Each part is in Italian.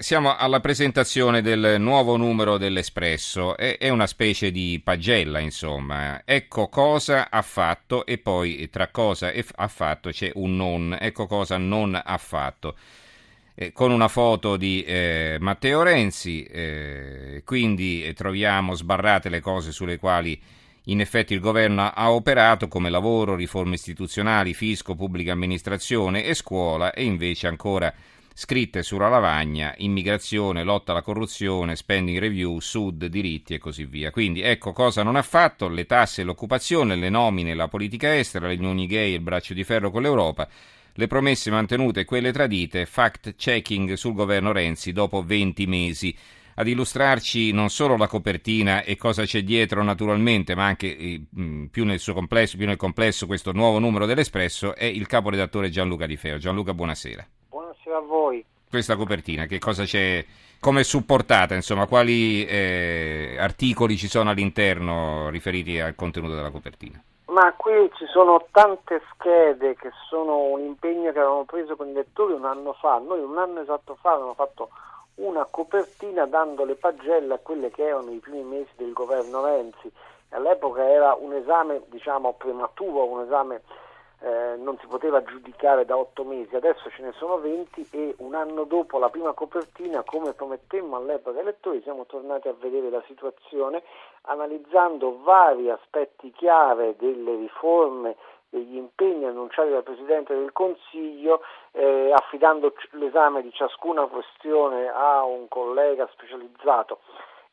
Siamo alla presentazione del nuovo numero dell'Espresso, è, una specie di pagella, insomma. Ecco cosa ha fatto e poi tra cosa ha fatto c'è un non, ecco cosa non ha fatto. Eh, con una foto di eh, Matteo Renzi, eh, quindi troviamo sbarrate le cose sulle quali in effetti il governo ha operato come lavoro, riforme istituzionali, fisco, pubblica amministrazione e scuola e invece ancora scritte sulla lavagna, immigrazione, lotta alla corruzione, spending review, sud, diritti e così via. Quindi ecco cosa non ha fatto, le tasse l'occupazione, le nomine, la politica estera, le unioni gay il braccio di ferro con l'Europa, le promesse mantenute e quelle tradite, fact checking sul governo Renzi dopo 20 mesi. Ad illustrarci non solo la copertina e cosa c'è dietro naturalmente, ma anche eh, più nel complesso, più nel complesso questo nuovo numero dell'Espresso, è il caporedattore Gianluca Di Feo. Gianluca, buonasera a voi. Questa copertina, che cosa c'è, come è supportata, insomma, quali eh, articoli ci sono all'interno riferiti al contenuto della copertina? Ma qui ci sono tante schede che sono un impegno che avevamo preso con i lettori un anno fa. Noi un anno esatto fa avevamo fatto una copertina dando le pagelle a quelle che erano i primi mesi del governo Renzi. All'epoca era un esame, diciamo, prematuro, un esame eh, non si poteva giudicare da otto mesi, adesso ce ne sono venti e un anno dopo la prima copertina, come promettemmo all'epoca ai lettori, siamo tornati a vedere la situazione analizzando vari aspetti chiave delle riforme degli impegni annunciati dal Presidente del Consiglio, eh, affidando l'esame di ciascuna questione a un collega specializzato.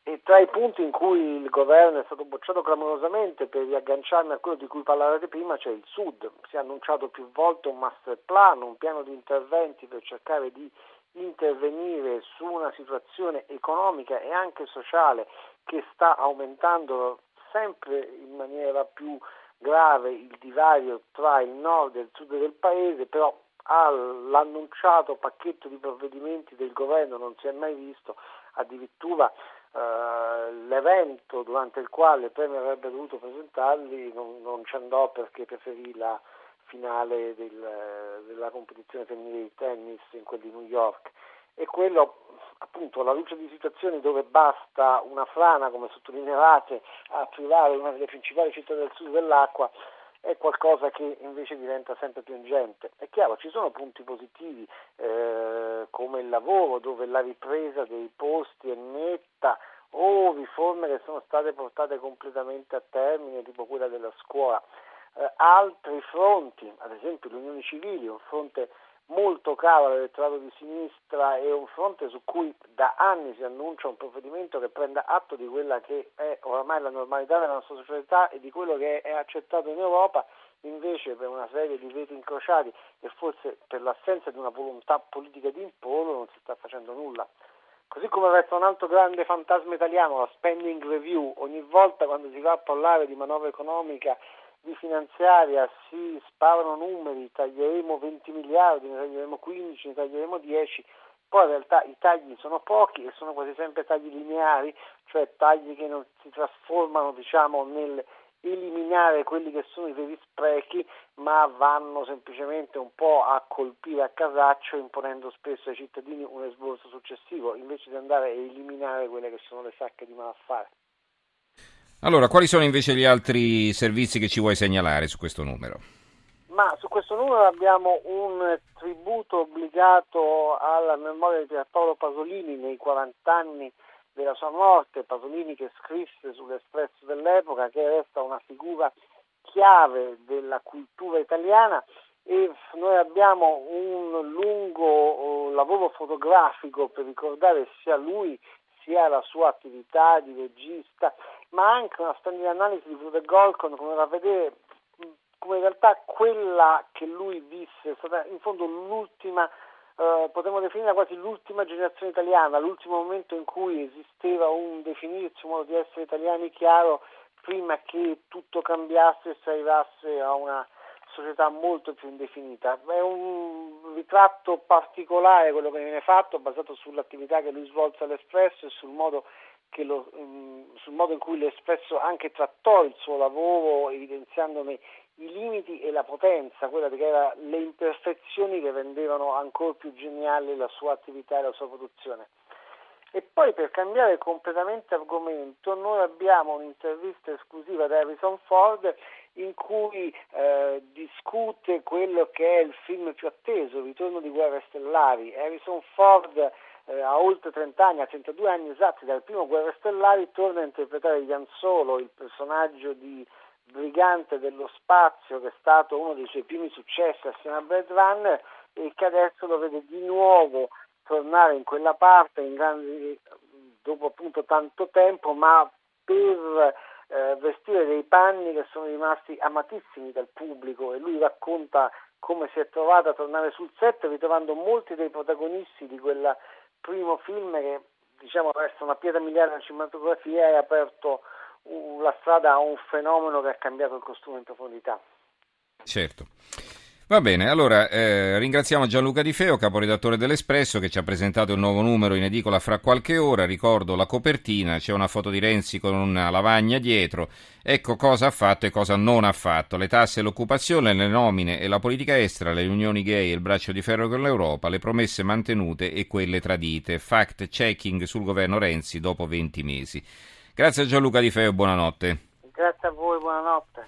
E tra i punti in cui il governo è stato bocciato clamorosamente, per riagganciarmi a quello di cui parlavate prima, c'è il Sud. Si è annunciato più volte un master plan, un piano di interventi per cercare di intervenire su una situazione economica e anche sociale che sta aumentando sempre in maniera più grave il divario tra il nord e il sud del paese, però all'annunciato pacchetto di provvedimenti del governo non si è mai visto, addirittura eh, l'evento durante il quale il premio avrebbe dovuto presentarli non, non ci andò perché preferì la finale del, della competizione femminile di tennis in quel di New York e quello appunto alla luce di situazioni dove basta una frana come sottolineavate a privare una delle principali città del sud dell'acqua è qualcosa che invece diventa sempre più ingente. È chiaro, ci sono punti positivi eh, come il lavoro dove la ripresa dei posti è netta o riforme che sono state portate completamente a termine, tipo quella della scuola. Eh, altri fronti, ad esempio le unioni civili, un fronte molto caro all'elettorato di sinistra e un fronte su cui da anni si annuncia un provvedimento che prenda atto di quella che è oramai la normalità della nostra società e di quello che è accettato in Europa, invece per una serie di veti incrociati e forse per l'assenza di una volontà politica di imporlo non si sta facendo nulla. Così come resta un altro grande fantasma italiano, la spending review, ogni volta quando si va a parlare di manovra economica di finanziaria si sparano numeri, taglieremo 20 miliardi, ne taglieremo 15, ne taglieremo 10, poi in realtà i tagli sono pochi e sono quasi sempre tagli lineari, cioè tagli che non si trasformano diciamo, nel eliminare quelli che sono i veri sprechi, ma vanno semplicemente un po' a colpire a casaccio imponendo spesso ai cittadini un esborso successivo, invece di andare a eliminare quelle che sono le sacche di malaffare. Allora, quali sono invece gli altri servizi che ci vuoi segnalare su questo numero? Ma su questo numero abbiamo un tributo obbligato alla memoria di Pierpaolo Pasolini nei 40 anni della sua morte, Pasolini che scrisse sull'Espresso dell'epoca, che resta una figura chiave della cultura italiana. E noi abbiamo un lungo oh, lavoro fotografico per ricordare sia lui sia la sua attività di regista ma anche una splendida analisi di Bruder Golcon come va vedere come in realtà quella che lui visse è stata in fondo l'ultima, eh, potremmo definire quasi l'ultima generazione italiana, l'ultimo momento in cui esisteva un definirsi, un modo di essere italiani chiaro prima che tutto cambiasse e si arrivasse a una società molto più indefinita. È un ritratto particolare quello che viene fatto, basato sull'attività che lui svolse all'Espresso e sul modo lo, um, sul modo in cui l'Espresso anche trattò il suo lavoro, evidenziandone i limiti e la potenza, quella che era le imperfezioni che rendevano ancora più geniale la sua attività e la sua produzione. E poi per cambiare completamente argomento, noi abbiamo un'intervista esclusiva da Harrison Ford in cui eh, discute quello che è il film più atteso, Ritorno di Guerre Stellari. Harrison Ford eh, a oltre 30 anni, a 32 anni esatti dal primo Guerre Stellari, torna a interpretare Ian Solo, il personaggio di brigante dello spazio che è stato uno dei suoi primi successi assieme a Blade Runner e che adesso lo vede di nuovo tornare in quella parte in grandi, dopo appunto tanto tempo, ma per eh, vestire dei panni che sono rimasti amatissimi dal pubblico e lui racconta come si è trovato a tornare sul set ritrovando molti dei protagonisti di quel primo film che diciamo resta una pietra miliare della cinematografia e ha aperto la strada a un fenomeno che ha cambiato il costume in profondità. Certo. Va bene, allora eh, ringraziamo Gianluca Di Feo, caporedattore dell'Espresso, che ci ha presentato il nuovo numero in edicola fra qualche ora. Ricordo la copertina, c'è una foto di Renzi con una lavagna dietro. Ecco cosa ha fatto e cosa non ha fatto. Le tasse e l'occupazione, le nomine e la politica estera, le unioni gay e il braccio di ferro con l'Europa, le promesse mantenute e quelle tradite. Fact checking sul governo Renzi dopo 20 mesi. Grazie a Gianluca Di Feo, buonanotte. Grazie a voi, buonanotte.